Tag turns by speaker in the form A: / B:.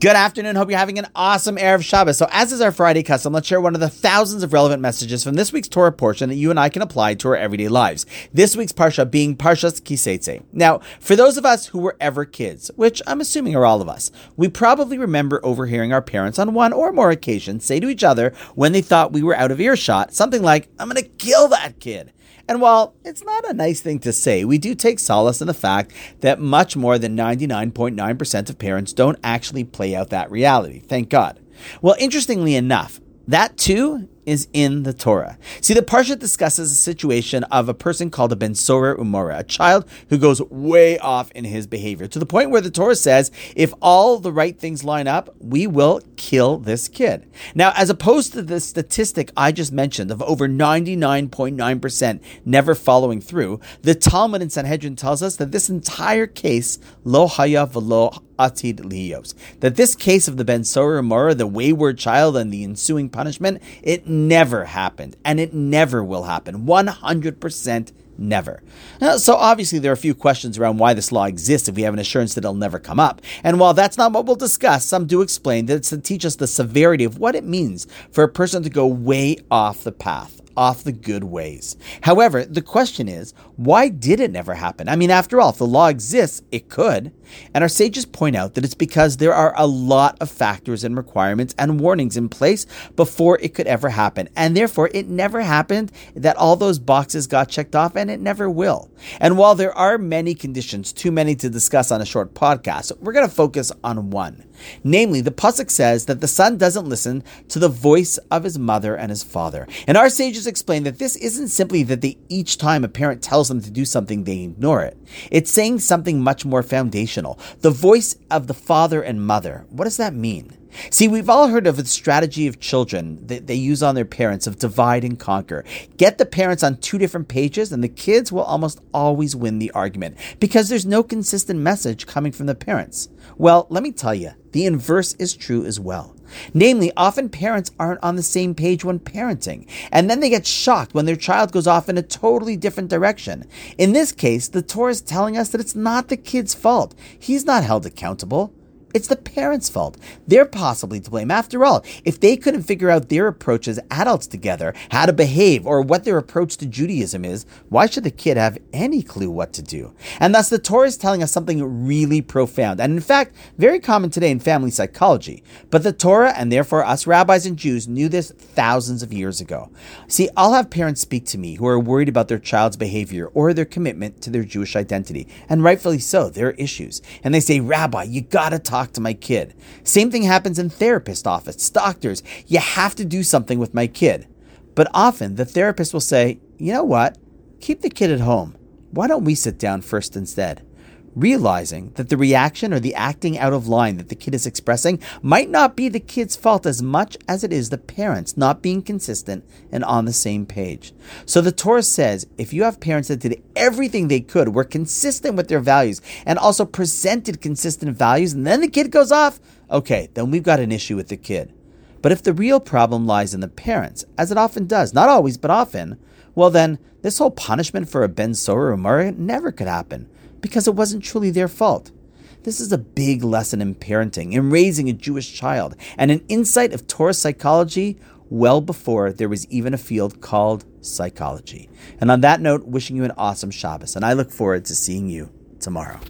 A: Good afternoon. Hope you're having an awesome Erev Shabbos. So, as is our Friday custom, let's share one of the thousands of relevant messages from this week's Torah portion that you and I can apply to our everyday lives. This week's Parsha being Parshas Ki Seitzei. Now, for those of us who were ever kids, which I'm assuming are all of us, we probably remember overhearing our parents on one or more occasions say to each other when they thought we were out of earshot something like, I'm going to kill that kid. And while it's not a nice thing to say, we do take solace in the fact that much more than 99.9% of parents don't actually play out that reality. Thank God. Well, interestingly enough, that too is in the Torah. See, the Parsha discusses a situation of a person called a Ben Sorer Umora, a child who goes way off in his behavior, to the point where the Torah says, if all the right things line up, we will kill this kid. Now, as opposed to the statistic I just mentioned of over 99.9% never following through, the Talmud in Sanhedrin tells us that this entire case, lo haya velo atid liyos, that this case of the Ben Sorer Umora, the wayward child and the ensuing punishment, it never happened, and it never will happen. 100% never. Now, so obviously there are a few questions around why this law exists if we have an assurance that it'll never come up. And while that's not what we'll discuss, some do explain that it's to teach us the severity of what it means for a person to go way off the path off the good ways. However, the question is, why did it never happen? I mean, after all, if the law exists, it could. And our sages point out that it's because there are a lot of factors and requirements and warnings in place before it could ever happen. And therefore, it never happened that all those boxes got checked off, and it never will. And while there are many conditions, too many to discuss on a short podcast, we're going to focus on one. Namely, the Pasuk says that the son doesn't listen to the voice of his mother and his father. And our sages explain that this isn't simply that they each time a parent tells them to do something, they ignore it. It's saying something much more foundational. The voice of the father and mother. What does that mean? See, we've all heard of the strategy of children that they use on their parents of divide and conquer. Get the parents on two different pages, and the kids will almost always win the argument because there's no consistent message coming from the parents. Well, let me tell you, the inverse is true as well. Namely, often parents aren't on the same page when parenting, and then they get shocked when their child goes off in a totally different direction. In this case, the Torah is telling us that it's not the kid's fault. He's not held accountable. It's the parents' fault. They're possibly to blame. After all, if they couldn't figure out their approach as adults together, how to behave, or what their approach to Judaism is, why should the kid have any clue what to do? And thus, the Torah is telling us something really profound, and in fact, very common today in family psychology. But the Torah, and therefore us rabbis and Jews, knew this thousands of years ago. See, I'll have parents speak to me who are worried about their child's behavior or their commitment to their Jewish identity, and rightfully so, there are issues. And they say, Rabbi, you gotta talk talk to my kid. Same thing happens in therapist office, doctors. You have to do something with my kid. But often the therapist will say, you know what? Keep the kid at home. Why don't we sit down first instead? Realizing that the reaction or the acting out of line that the kid is expressing might not be the kid's fault as much as it is the parents not being consistent and on the same page. So the Torah says if you have parents that did everything they could, were consistent with their values, and also presented consistent values, and then the kid goes off, okay, then we've got an issue with the kid. But if the real problem lies in the parents, as it often does, not always, but often, well then, this whole punishment for a Ben Sorer Umora never could happen because it wasn't truly their fault. This is a big lesson in parenting, in raising a Jewish child, and an insight of Torah psychology well before there was even a field called psychology. And on that note, wishing you an awesome Shabbos, and I look forward to seeing you tomorrow.